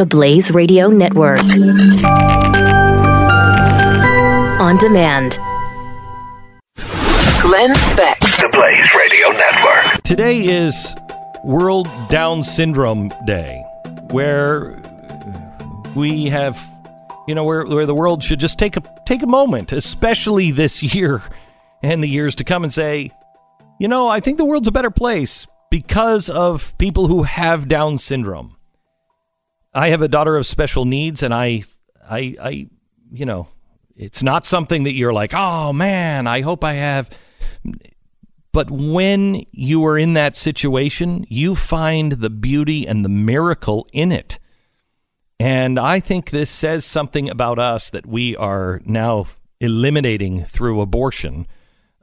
the Blaze Radio Network. On demand. Glenn Beck. The Blaze Radio Network. Today is World Down Syndrome Day, where we have, you know, where, where the world should just take a take a moment, especially this year and the years to come, and say, you know, I think the world's a better place because of people who have Down syndrome. I have a daughter of special needs, and I, I, I, you know, it's not something that you're like, oh man, I hope I have. But when you are in that situation, you find the beauty and the miracle in it. And I think this says something about us that we are now eliminating through abortion,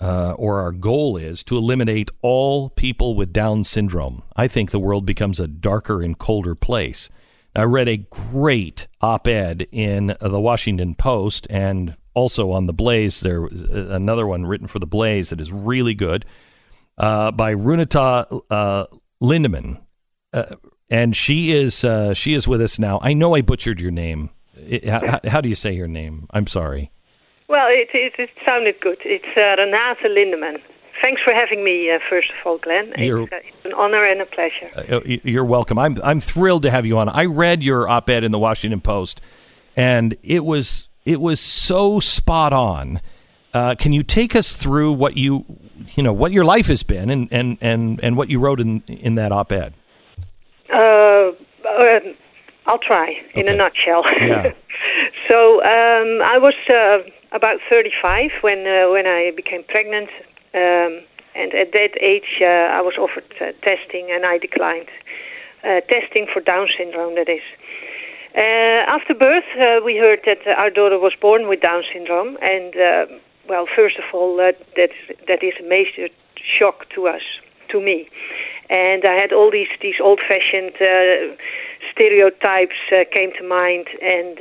uh, or our goal is to eliminate all people with Down syndrome. I think the world becomes a darker and colder place. I read a great op ed in the Washington Post and also on the Blaze. There was another one written for the Blaze that is really good uh, by Runita uh, Lindeman. Uh, and she is uh, she is with us now. I know I butchered your name. It, how, how, do you say your name? I'm sorry. Well, it, it, it sounded good. It's uh, Renate Lindeman. Thanks for having me, uh, first of all, Glenn. It's, uh, it's, an honor and a pleasure. Uh, you're welcome. I'm I'm thrilled to have you on. I read your op-ed in the Washington Post, and it was it was so spot on. Uh, can you take us through what you you know what your life has been and and and, and what you wrote in in that op-ed? Uh, uh I'll try in a nutshell. Yeah. so um, I was uh, about 35 when uh, when I became pregnant um, and at that age, uh, I was offered uh, testing and I declined. Uh, testing for Down syndrome, that is. Uh, after birth, uh, we heard that our daughter was born with Down syndrome, and uh, well, first of all, that that is a major shock to us, to me, and I had all these these old-fashioned uh, stereotypes came to mind, and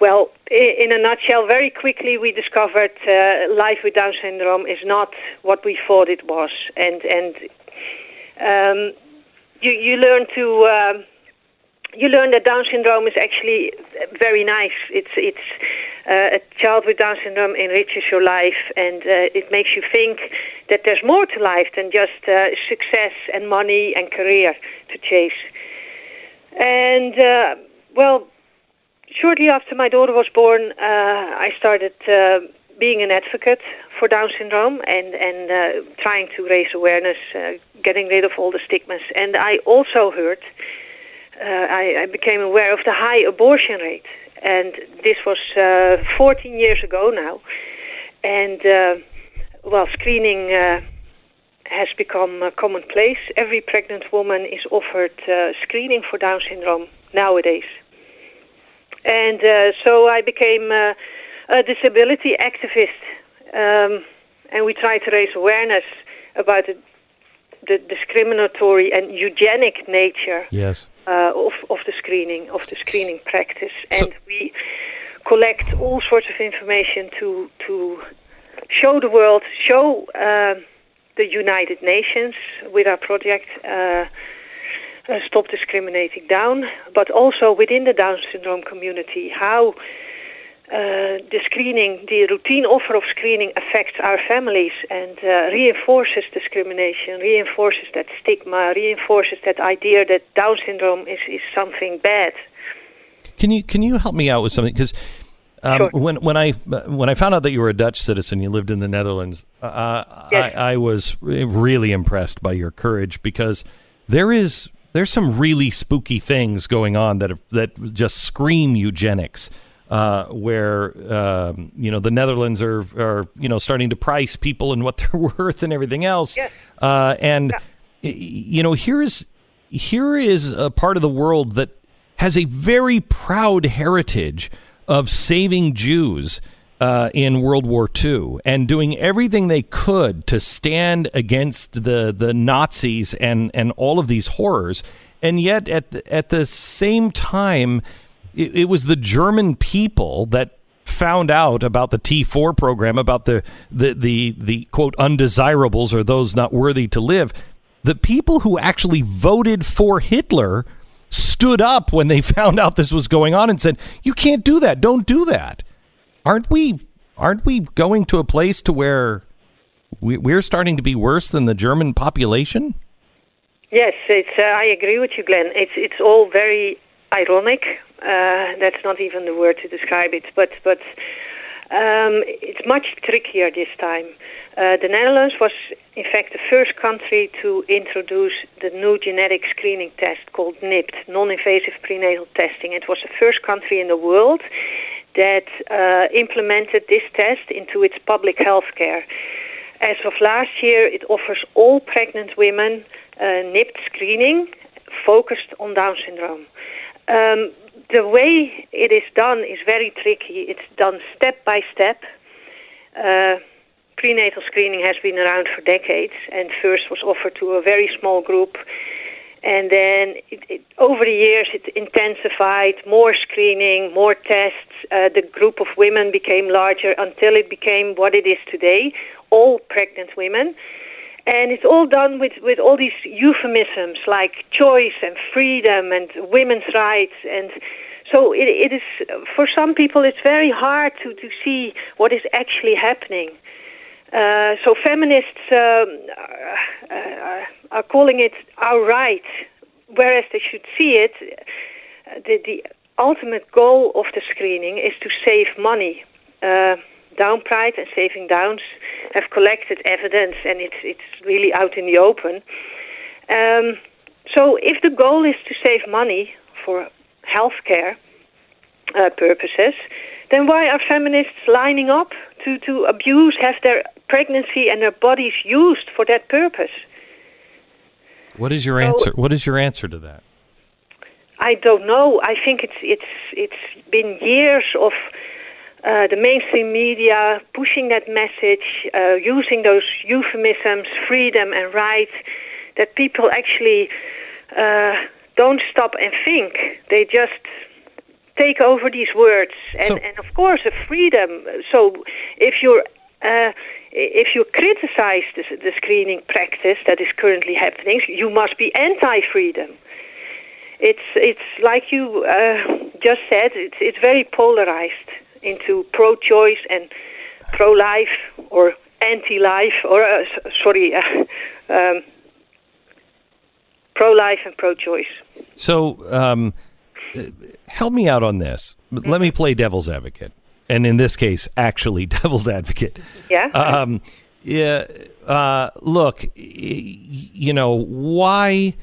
well, in a nutshell, very quickly we discovered uh, life with Down syndrome is not what we thought it was, and and um, you you learn to uh, you learn that Down syndrome is actually very nice. It's it's uh, a child with Down syndrome enriches your life, and uh, it makes you think that there's more to life than just uh, success and money and career to chase. And uh, well shortly after my daughter was born, uh, I started uh, being an advocate for Down syndrome and and uh, trying to raise awareness, uh, getting rid of all the stigmas. And I also heard, uh, I, I became aware of the high abortion rate, and this was uh, 14 years ago now. And well, screening has become commonplace. Every pregnant woman is offered screening for Down syndrome nowadays. And uh, so I became uh, a disability activist, um, and we tried to raise awareness about the, the discriminatory and eugenic nature yes. uh, of, of the screening, of the screening practice. So, and we collect all sorts of information to, to show the world, show uh, the United Nations with our project uh, stop discriminating down, but also within the Down syndrome community, how uh, the screening, the routine offer of screening affects our families and uh, reinforces discrimination, reinforces that stigma, reinforces that idea that Down syndrome is, is something bad. Can you can you help me out with something? Because um, sure. when when I when I found out that you were a Dutch citizen, you lived in the Netherlands. Uh, yes. I, I was really impressed by your courage because there is there's some really spooky things going on that that just scream eugenics. Uh, where um, you know the Netherlands are are you know starting to price people and what they're worth and everything else, yes. uh, and yeah. you know here is here is a part of the world that has a very proud heritage of saving Jews uh, in World War II and doing everything they could to stand against the the Nazis and and all of these horrors, and yet at the, at the same time, it, it was the German people that found out about the T4 program, about the, the, the, the quote undesirables or those not worthy to live, the people who actually voted for Hitler stood up when they found out this was going on and said, "You can't do that. Don't do that." Aren't we aren't we going to a place to where we, we're starting to be worse than the German population? Yes, it's. Uh, I agree with you, Glenn. It's it's all very ironic. Uh, that's not even the word to describe it, but but um, it's much trickier this time. Uh, the Netherlands was, in fact, the first country to introduce the new genetic screening test called NIPT, non-invasive prenatal testing. It was the first country in the world that uh, implemented this test into its public health care. As of last year, it offers all pregnant women uh, NIPT screening focused on Down syndrome. Um, the way it is done is very tricky. It's done step by step. Uh, prenatal screening has been around for decades and first was offered to a very small group. And then it, it, over the years, it intensified more screening, more tests. Uh, the group of women became larger until it became what it is today all pregnant women. And it's all done with, with all these euphemisms like choice and freedom and women's rights. And so it, it is, for some people, it's very hard to, to see what is actually happening. Uh, so feminists um, uh, are calling it our right, whereas they should see it. The, the ultimate goal of the screening is to save money. Uh, and Saving Downs have collected evidence, and it's it's really out in the open. Um, so, if the goal is to save money for healthcare uh, purposes, then why are feminists lining up to to abuse, have their pregnancy and their bodies used for that purpose? What is your So- answer? What is your answer to that? I don't know. I think it's it's it's been years of uh, the mainstream media pushing that message, uh, using those euphemisms, freedom and rights, that people actually uh, don't stop and think. They just take over these words, and, So- and of course, a freedom. So if you're uh, if you criticize the, the screening practice that is currently happening, you must be anti-freedom it's it's like you uh, just said. It's it's very polarized into pro-choice and pro-life or anti-life, or uh, s- sorry, uh, um, pro-life and pro-choice. So, um, help me out on this. Let me play devil's advocate, and in this case, actually devil's advocate. Yeah. Um, yeah. Uh, look, you know why?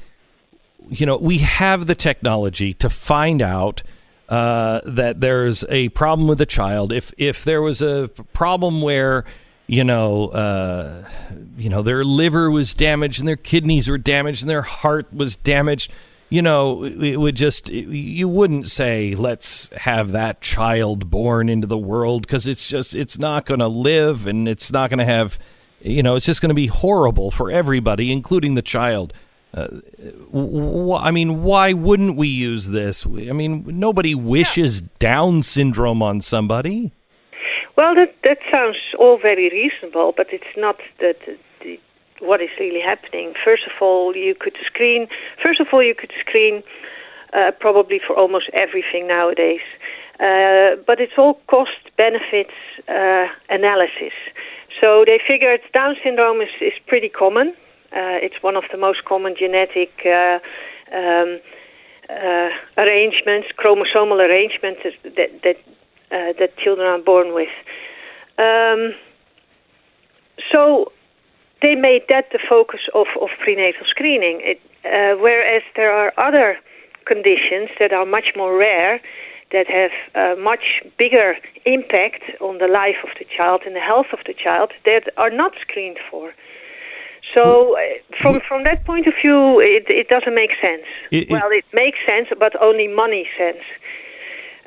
You know we have the technology to find out uh, that there's a problem with the child. If if there was a problem where you know uh, you know their liver was damaged and their kidneys were damaged and their heart was damaged. You know, it would just, you wouldn't say, let's have that child born into the world because it's just, it's not going to live and it's not going to have, you know, it's just going to be horrible for everybody, including the child. Uh, wh- I mean, why wouldn't we use this? I mean, nobody wishes Down syndrome on somebody. Well, that that sounds all very reasonable, but it's not the, the what is really happening. First of all, you could screen. First of all, you could screen uh, probably for almost everything nowadays, uh, but it's all cost benefits uh, analysis. So they figured Down syndrome is is pretty common. Uh, it's one of the most common genetic. Uh, um, uh, arrangements, chromosomal arrangements that that that children are born with. Um, so they made that the focus of, of prenatal screening, it, uh, whereas there are other conditions that are much more rare that have a much bigger impact on the life of the child and the health of the child that are not screened for. So, uh, from from that point of view, it, it doesn't make sense. It- well, it makes sense, but only money sense.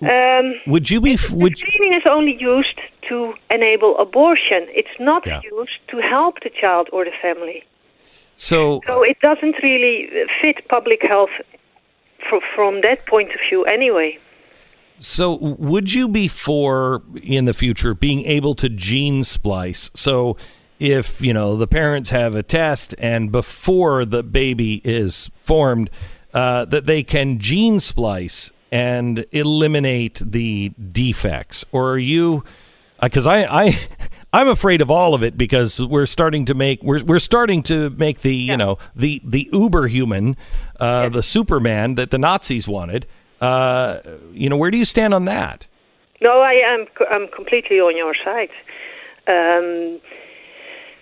Um, Would you be? Would screening is only used to enable abortion. It's not Yeah. used to help the child or the family. so? So it doesn't really fit public health fr- from that point of view, anyway. So, would you be for in the future being able to gene splice? So, if you know the parents have a test and before the baby is formed, uh, that they can gene splice and eliminate the defects, or are you? Because I, I, I'm afraid of all of it because we're starting to make we're we're starting to make the you know the the uber human, uh, the Superman that the Nazis wanted. Uh, you know, where do you stand on that? No, I am. I'm completely on your side. Um,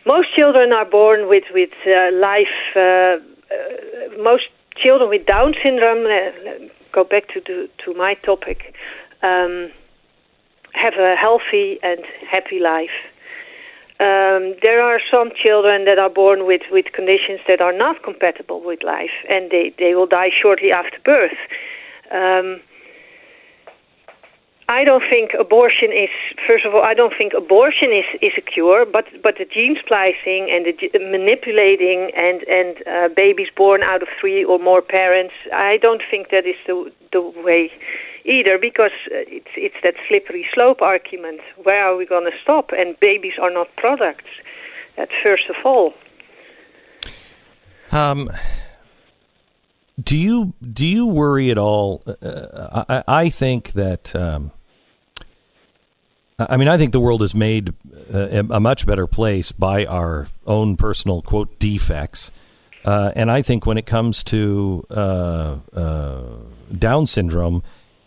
most children are born with with uh, life. Uh, uh, most children with Down syndrome. Uh, go back to to, to my topic. Um, have a healthy and happy life. Um, there are some children that are born with, with conditions that are not compatible with life, and they, they will die shortly after birth. Um, I don't think abortion is, first of all, I don't think abortion is, is a cure, but, but the gene splicing and the g- manipulating and, and uh, babies born out of three or more parents, I don't think that is the, the way either because uh, it's, it's that slippery slope argument. Where are we going to stop? And babies are not products. That's first of all. Um, do you do you worry at all? Uh, I, I think that um, I mean I think the world is made a, a much better place by our own personal quote defects, uh, and I think when it comes to uh, uh Down syndrome,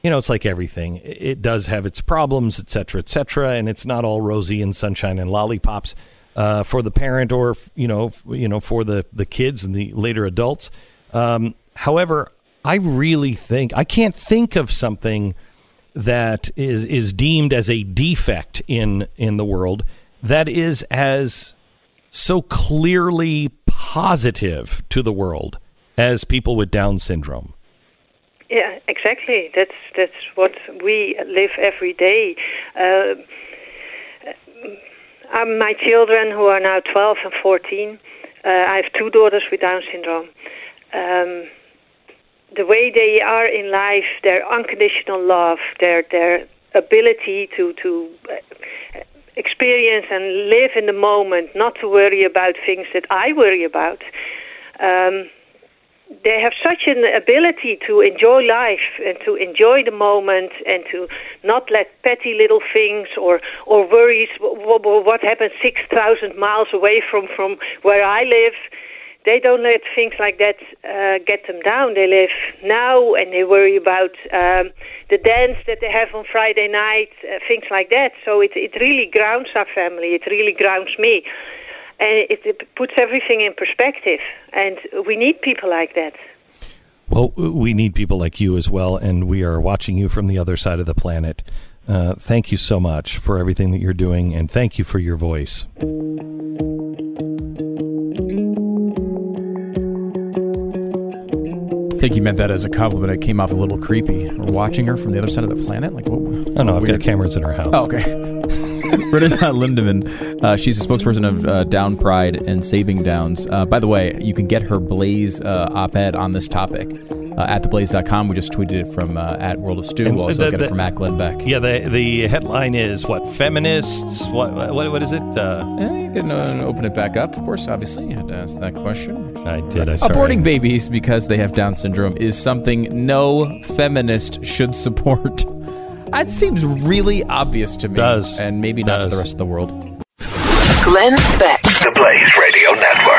you know, it's like everything. It does have its problems, et cetera, et cetera, and it's not all rosy and sunshine and lollipops uh, for the parent or you know, you know, for the the kids and the later adults. Um, However, I really think I can't think of something that is is deemed as a defect in in the world that is as so clearly positive to the world as people with Down syndrome. Yeah, exactly. That's that's what we live every day. Uh, um, my children, who are now 12 and 14, uh, I have two daughters with Down syndrome. Um, the way they are in life, their unconditional love, their their ability to to uh, experience and live in the moment, not to worry about things that I worry about. Um, they have such an ability to enjoy life and to enjoy the moment and to not let petty little things or or worries what, what happens six thousand miles away from from where I live they don't let things like that uh, get them down. They live now and they worry about um, the dance that they have on Friday night, uh, things like that. So it, it really grounds our family. It really grounds me. And it, it puts everything in perspective. And we need people like that. Well, we need people like you as well, and we are watching you from the other side of the planet. Uh, thank you so much for everything that you're doing, and thank you for your voice. I think you meant that as a compliment. It came off a little creepy. We're watching her from the other side of the planet. Like, what? Oh no, I've got cameras in her house. Oh, okay. Renata Lindeman, uh, she's a spokesperson of uh, Down Pride and Saving Downs. Uh, by the way, you can get her Blaze uh, op-ed on this topic uh, at theblaze.com. We just tweeted it from uh, at World of. And We'll also the- get the- it from Matt Glenn Beck. Yeah, the the headline is what feminists. What what, what is it? Uh, Eh, you can uh, open it back up, of course, obviously. You had to ask that question. I did. I. Aborting babies because they have Down syndrome is something no feminist should support. That seems really obvious to me. Does. And maybe not to Does. the rest of the world. Glenn Beck. The Blaze Radio Network.